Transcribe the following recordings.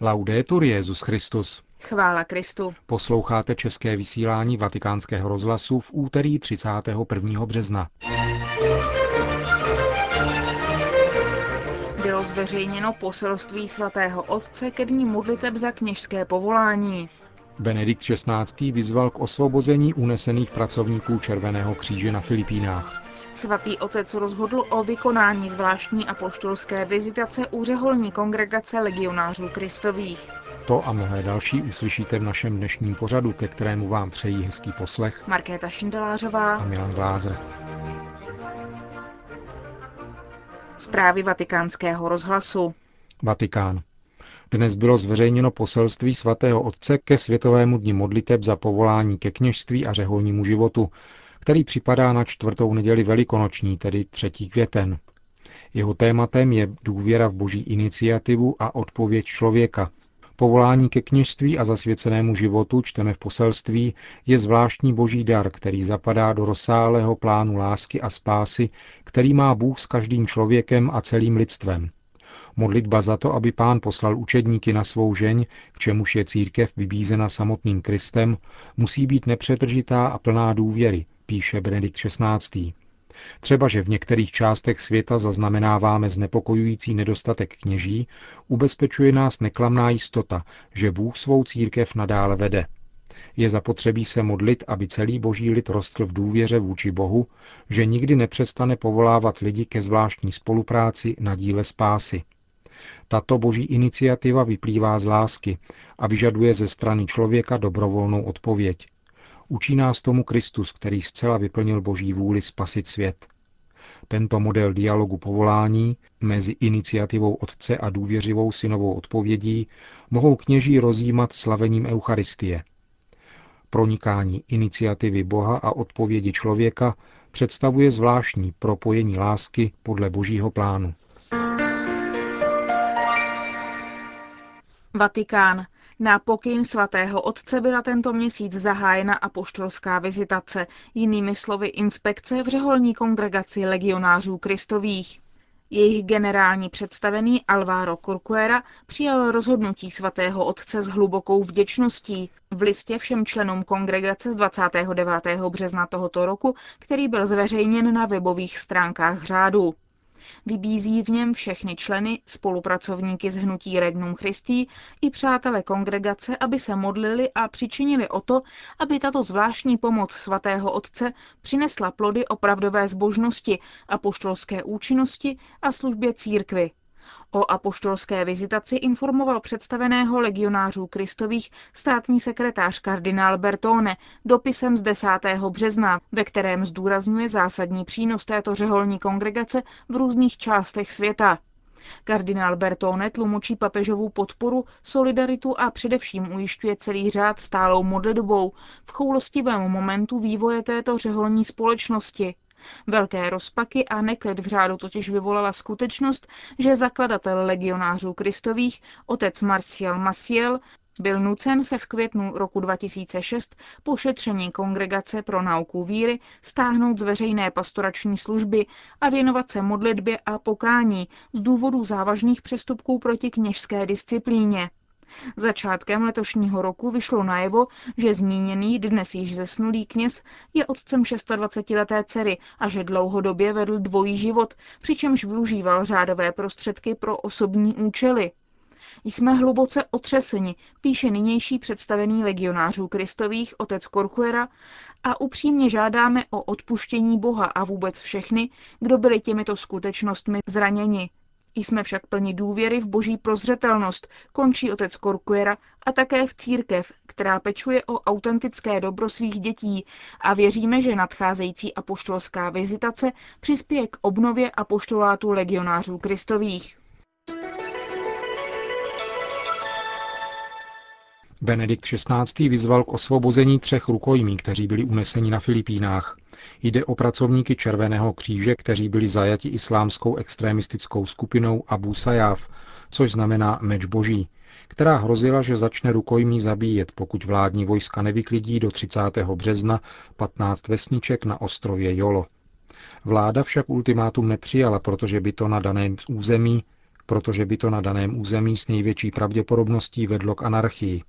Laudetur Jezus Christus. Chvála Kristu. Posloucháte české vysílání Vatikánského rozhlasu v úterý 31. března. Bylo zveřejněno poselství svatého otce ke dní modliteb za kněžské povolání. Benedikt XVI. vyzval k osvobození unesených pracovníků Červeného kříže na Filipínách. Svatý otec rozhodl o vykonání zvláštní apoštolské vizitace u řeholní kongregace legionářů kristových. To a mnohé další uslyšíte v našem dnešním pořadu, ke kterému vám přejí hezký poslech Markéta Šindelářová a Milan Glázer. Zprávy vatikánského rozhlasu. Vatikán. Dnes bylo zveřejněno poselství svatého otce ke Světovému dni modliteb za povolání ke kněžství a řeholnímu životu, který připadá na čtvrtou neděli velikonoční, tedy 3. květen. Jeho tématem je důvěra v boží iniciativu a odpověď člověka. Povolání ke kněžství a zasvěcenému životu, čteme v poselství, je zvláštní boží dar, který zapadá do rozsáhlého plánu lásky a spásy, který má Bůh s každým člověkem a celým lidstvem. Modlitba za to, aby pán poslal učedníky na svou žeň, k čemuž je církev vybízena samotným Kristem, musí být nepřetržitá a plná důvěry, píše Benedikt XVI. Třeba, že v některých částech světa zaznamenáváme znepokojující nedostatek kněží, ubezpečuje nás neklamná jistota, že Bůh svou církev nadále vede. Je zapotřebí se modlit, aby celý boží lid rostl v důvěře vůči Bohu, že nikdy nepřestane povolávat lidi ke zvláštní spolupráci na díle spásy. Tato boží iniciativa vyplývá z lásky a vyžaduje ze strany člověka dobrovolnou odpověď. Učí nás tomu Kristus, který zcela vyplnil boží vůli spasit svět. Tento model dialogu povolání mezi iniciativou Otce a důvěřivou synovou odpovědí mohou kněží rozjímat slavením Eucharistie. Pronikání iniciativy Boha a odpovědi člověka představuje zvláštní propojení lásky podle božího plánu. Vatikán. Na pokyn svatého otce byla tento měsíc zahájena apoštolská vizitace, jinými slovy inspekce v řeholní kongregaci legionářů kristových. Jejich generální představený Alvaro Corcuera přijal rozhodnutí svatého otce s hlubokou vděčností v listě všem členům kongregace z 29. března tohoto roku, který byl zveřejněn na webových stránkách řádu. Vybízí v něm všechny členy, spolupracovníky z hnutí Regnum Christi i přátele kongregace, aby se modlili a přičinili o to, aby tato zvláštní pomoc svatého Otce přinesla plody opravdové zbožnosti, apoštolské účinnosti a službě církvy, O apoštolské vizitaci informoval představeného legionářů Kristových státní sekretář kardinál Bertone dopisem z 10. března, ve kterém zdůrazňuje zásadní přínos této řeholní kongregace v různých částech světa. Kardinál Bertone tlumočí papežovou podporu, solidaritu a především ujišťuje celý řád stálou modlitbou v choulostivém momentu vývoje této řeholní společnosti. Velké rozpaky a neklid v řádu totiž vyvolala skutečnost, že zakladatel legionářů kristových, otec Marcial Maciel, byl nucen se v květnu roku 2006 po šetření Kongregace pro nauku víry stáhnout z veřejné pastorační služby a věnovat se modlitbě a pokání z důvodu závažných přestupků proti kněžské disciplíně. Začátkem letošního roku vyšlo najevo, že zmíněný dnes již zesnulý kněz je otcem 26-leté dcery a že dlouhodobě vedl dvojí život, přičemž využíval řádové prostředky pro osobní účely. Jsme hluboce otřeseni, píše nynější představený legionářů kristových otec Korchuera a upřímně žádáme o odpuštění Boha a vůbec všechny, kdo byli těmito skutečnostmi zraněni. Jsme však plni důvěry v boží prozřetelnost, končí otec Korkuera a také v církev, která pečuje o autentické dobro svých dětí a věříme, že nadcházející apoštolská vizitace přispěje k obnově apoštolátu legionářů kristových. Benedikt XVI. vyzval k osvobození třech rukojmí, kteří byli uneseni na Filipínách. Jde o pracovníky Červeného kříže, kteří byli zajati islámskou extremistickou skupinou Abu Sayyaf, což znamená meč boží, která hrozila, že začne rukojmí zabíjet, pokud vládní vojska nevyklidí do 30. března 15 vesniček na ostrově Jolo. Vláda však ultimátum nepřijala, protože by to na daném území protože by to na daném území s největší pravděpodobností vedlo k anarchii.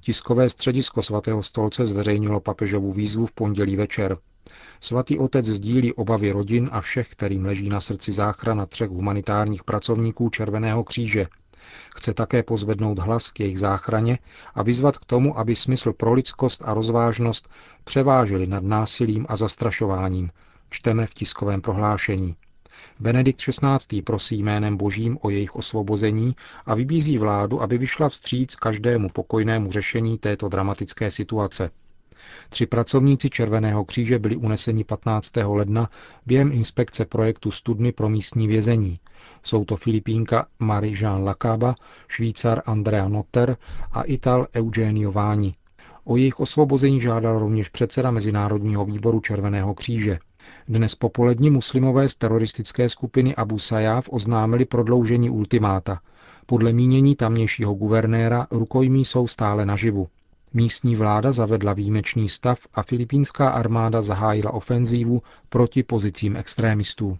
Tiskové středisko svatého stolce zveřejnilo papežovu výzvu v pondělí večer. Svatý otec sdílí obavy rodin a všech, kterým leží na srdci záchrana třech humanitárních pracovníků Červeného kříže. Chce také pozvednout hlas k jejich záchraně a vyzvat k tomu, aby smysl pro lidskost a rozvážnost převážili nad násilím a zastrašováním, čteme v tiskovém prohlášení. Benedikt XVI. prosí jménem Božím o jejich osvobození a vybízí vládu, aby vyšla vstříc každému pokojnému řešení této dramatické situace. Tři pracovníci Červeného kříže byli uneseni 15. ledna během inspekce projektu Studny pro místní vězení. Jsou to Filipínka Marie-Jean Lacaba, Švýcar Andrea Notter a Ital Eugenio Váni. O jejich osvobození žádal rovněž předseda Mezinárodního výboru Červeného kříže. Dnes popolední muslimové z teroristické skupiny Abu Sayyaf oznámili prodloužení ultimáta. Podle mínění tamnějšího guvernéra rukojmí jsou stále naživu. Místní vláda zavedla výjimečný stav a filipínská armáda zahájila ofenzívu proti pozicím extrémistů.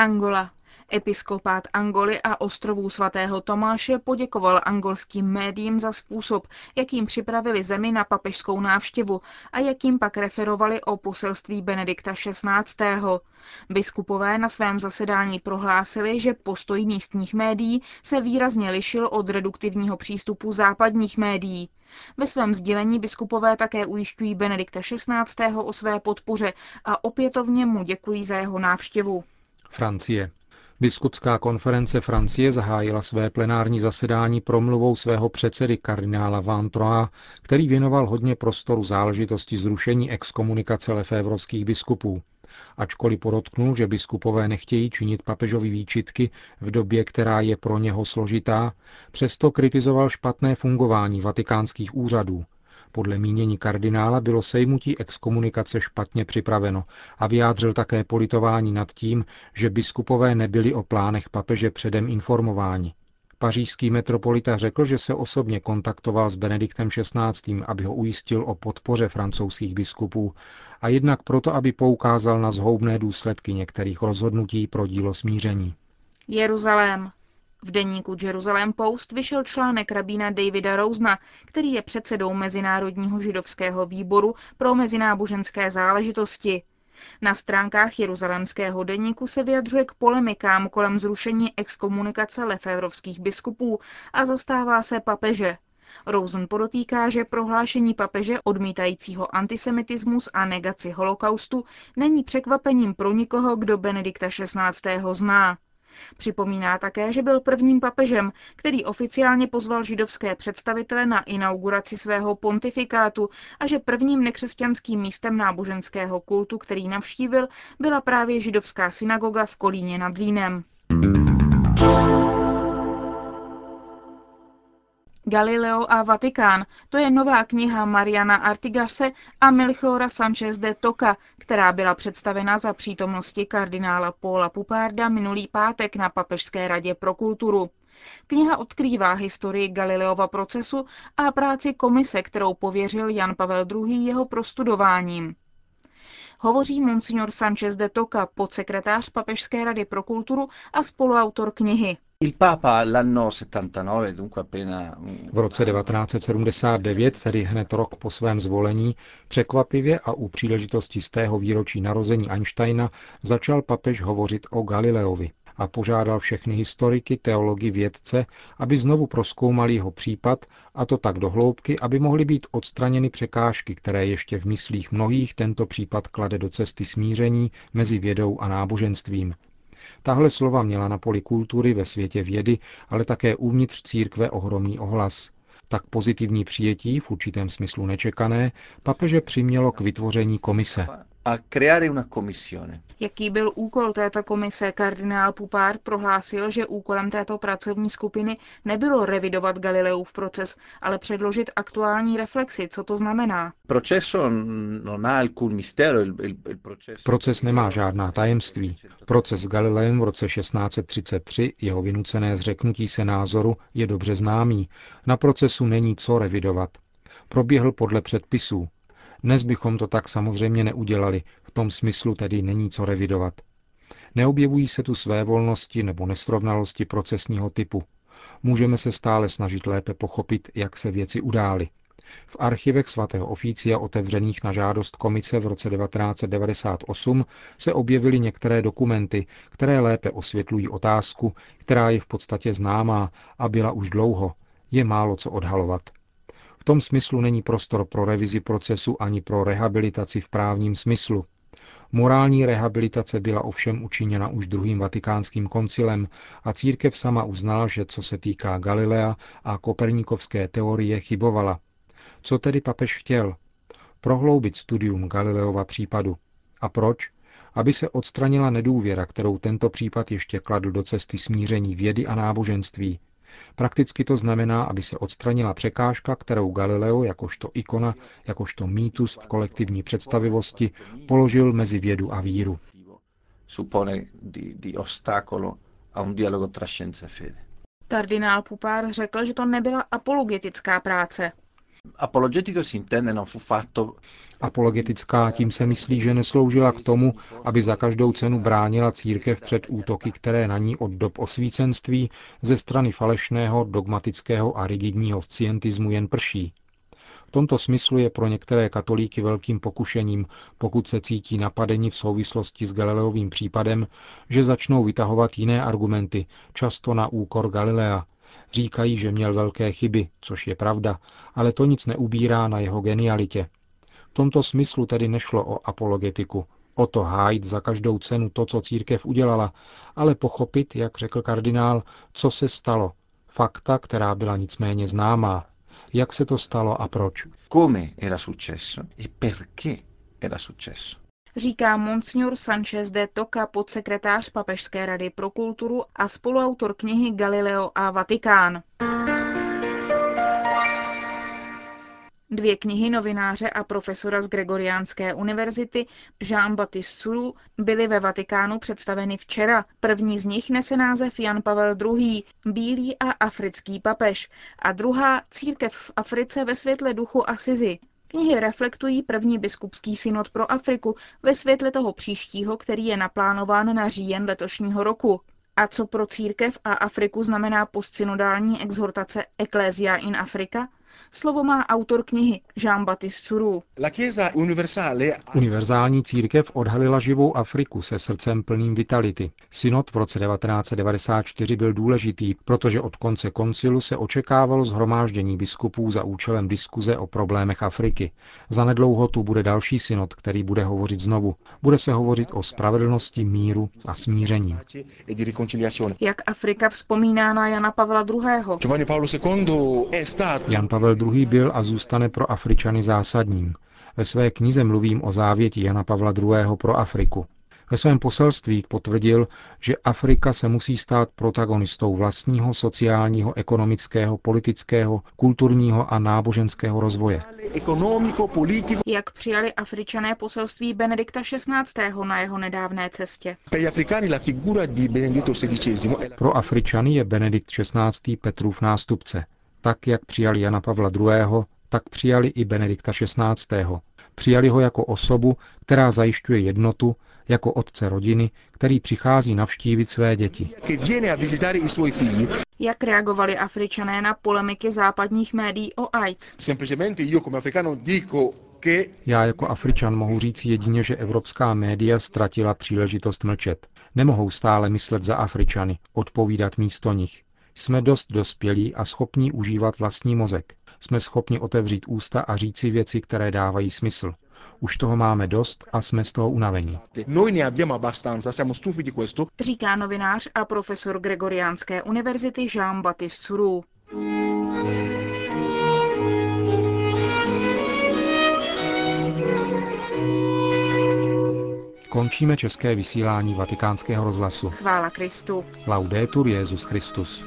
Angola. Episkopát Angoly a ostrovů svatého Tomáše poděkoval angolským médiím za způsob, jakým připravili zemi na papežskou návštěvu a jakým pak referovali o poselství Benedikta XVI. Biskupové na svém zasedání prohlásili, že postoj místních médií se výrazně lišil od reduktivního přístupu západních médií. Ve svém sdělení biskupové také ujišťují Benedikta XVI. o své podpoře a opětovně mu děkují za jeho návštěvu. Francie. Biskupská konference Francie zahájila své plenární zasedání promluvou svého předsedy kardinála Van Troa, který věnoval hodně prostoru záležitosti zrušení exkomunikace lefévrovských biskupů. Ačkoliv podotknul, že biskupové nechtějí činit papežovi výčitky v době, která je pro něho složitá, přesto kritizoval špatné fungování vatikánských úřadů, podle mínění kardinála bylo sejmutí exkomunikace špatně připraveno a vyjádřil také politování nad tím, že biskupové nebyli o plánech papeže předem informováni. Pařížský metropolita řekl, že se osobně kontaktoval s Benediktem XVI., aby ho ujistil o podpoře francouzských biskupů a jednak proto, aby poukázal na zhoubné důsledky některých rozhodnutí pro dílo smíření. Jeruzalém. V denníku Jerusalem Post vyšel článek rabína Davida Rousna, který je předsedou Mezinárodního židovského výboru pro mezináboženské záležitosti. Na stránkách jeruzalémského denníku se vyjadřuje k polemikám kolem zrušení exkomunikace lefévrovských biskupů a zastává se papeže. Rosen podotýká, že prohlášení papeže odmítajícího antisemitismus a negaci holokaustu není překvapením pro nikoho, kdo Benedikta XVI. zná. Připomíná také, že byl prvním papežem, který oficiálně pozval židovské představitele na inauguraci svého pontifikátu a že prvním nekřesťanským místem náboženského kultu, který navštívil, byla právě židovská synagoga v Kolíně nad Línem. Galileo a Vatikán, to je nová kniha Mariana Artigase a Melchiora Sanchez de Toca, která byla představena za přítomnosti kardinála Paula Pupárda minulý pátek na Papežské radě pro kulturu. Kniha odkrývá historii Galileova procesu a práci komise, kterou pověřil Jan Pavel II. jeho prostudováním. Hovoří monsignor Sanchez de Toca, podsekretář Papežské rady pro kulturu a spoluautor knihy. V roce 1979, tedy hned rok po svém zvolení, překvapivě a u příležitosti z tého výročí narození Einsteina začal papež hovořit o Galileovi a požádal všechny historiky, teology, vědce, aby znovu proskoumali jeho případ, a to tak do hloubky, aby mohly být odstraněny překážky, které ještě v myslích mnohých tento případ klade do cesty smíření mezi vědou a náboženstvím, Tahle slova měla na poli kultury ve světě vědy, ale také uvnitř církve ohromný ohlas. Tak pozitivní přijetí, v určitém smyslu nečekané, papeže přimělo k vytvoření komise a creare una commissione. Jaký byl úkol této komise? Kardinál Pupár prohlásil, že úkolem této pracovní skupiny nebylo revidovat Galileův proces, ale předložit aktuální reflexi, co to znamená. Proces nemá žádná tajemství. Proces Galileem v roce 1633, jeho vynucené zřeknutí se názoru, je dobře známý. Na procesu není co revidovat. Proběhl podle předpisů, dnes bychom to tak samozřejmě neudělali, v tom smyslu tedy není co revidovat. Neobjevují se tu své volnosti nebo nesrovnalosti procesního typu. Můžeme se stále snažit lépe pochopit, jak se věci udály. V archivech svatého oficia otevřených na žádost komice v roce 1998 se objevily některé dokumenty, které lépe osvětlují otázku, která je v podstatě známá a byla už dlouho. Je málo co odhalovat. V tom smyslu není prostor pro revizi procesu ani pro rehabilitaci v právním smyslu. Morální rehabilitace byla ovšem učiněna už druhým vatikánským koncilem a církev sama uznala, že co se týká Galilea a koperníkovské teorie chybovala. Co tedy papež chtěl? Prohloubit studium Galileova případu. A proč? Aby se odstranila nedůvěra, kterou tento případ ještě kladl do cesty smíření vědy a náboženství, Prakticky to znamená, aby se odstranila překážka, kterou Galileo jakožto ikona, jakožto mýtus v kolektivní představivosti položil mezi vědu a víru. E Kardinál Pupár řekl, že to nebyla apologetická práce. Apologetická tím se myslí, že nesloužila k tomu, aby za každou cenu bránila církev před útoky, které na ní od dob osvícenství ze strany falešného, dogmatického a rigidního scientismu jen prší. V tomto smyslu je pro některé katolíky velkým pokušením, pokud se cítí napadeni v souvislosti s Galileovým případem, že začnou vytahovat jiné argumenty, často na úkor Galilea, Říkají, že měl velké chyby, což je pravda, ale to nic neubírá na jeho genialitě. V tomto smyslu tedy nešlo o apologetiku, o to hájit za každou cenu to, co církev udělala, ale pochopit, jak řekl kardinál, co se stalo, fakta, která byla nicméně známá, jak se to stalo a proč. Come era successo e perché era successo říká Monsignor Sanchez de Toca, podsekretář Papežské rady pro kulturu a spoluautor knihy Galileo a Vatikán. Dvě knihy novináře a profesora z Gregoriánské univerzity Jean-Baptiste Sulu byly ve Vatikánu představeny včera. První z nich nese název Jan Pavel II. Bílý a africký papež a druhá Církev v Africe ve světle duchu Asizi. Knihy reflektují první biskupský synod pro Afriku ve světle toho příštího, který je naplánován na říjen letošního roku. A co pro církev a Afriku znamená postsynodální exhortace Ecclesia in Africa? Slovo má autor knihy Jean-Baptiste Suru. Univerzální církev odhalila živou Afriku se srdcem plným vitality. Synod v roce 1994 byl důležitý, protože od konce koncilu se očekávalo zhromáždění biskupů za účelem diskuze o problémech Afriky. Zanedlouho tu bude další synod, který bude hovořit znovu. Bude se hovořit o spravedlnosti, míru a smíření. Jak Afrika vzpomíná na Jana Pavla II. Jan Pavel Pavel II. byl a zůstane pro Afričany zásadním. Ve své knize mluvím o závěti Jana Pavla II. pro Afriku. Ve svém poselství potvrdil, že Afrika se musí stát protagonistou vlastního sociálního, ekonomického, politického, kulturního a náboženského rozvoje. Jak přijali Afričané poselství Benedikta XVI. na jeho nedávné cestě? Pro Afričany je Benedikt XVI. Petrův nástupce. Tak, jak přijali Jana Pavla II., tak přijali i Benedikta XVI. Přijali ho jako osobu, která zajišťuje jednotu, jako otce rodiny, který přichází navštívit své děti. Jak reagovali Afričané na polemiky západních médií o AIDS? Já jako Afričan mohu říct jedině, že evropská média ztratila příležitost mlčet. Nemohou stále myslet za Afričany, odpovídat místo nich. Jsme dost dospělí a schopní užívat vlastní mozek. Jsme schopni otevřít ústa a říci věci, které dávají smysl. Už toho máme dost a jsme z toho unavení. Říká novinář a profesor Gregoriánské univerzity Jean-Baptiste Suru. Končíme české vysílání vatikánského rozhlasu. Chvála Kristu. Laudetur Jezus Christus.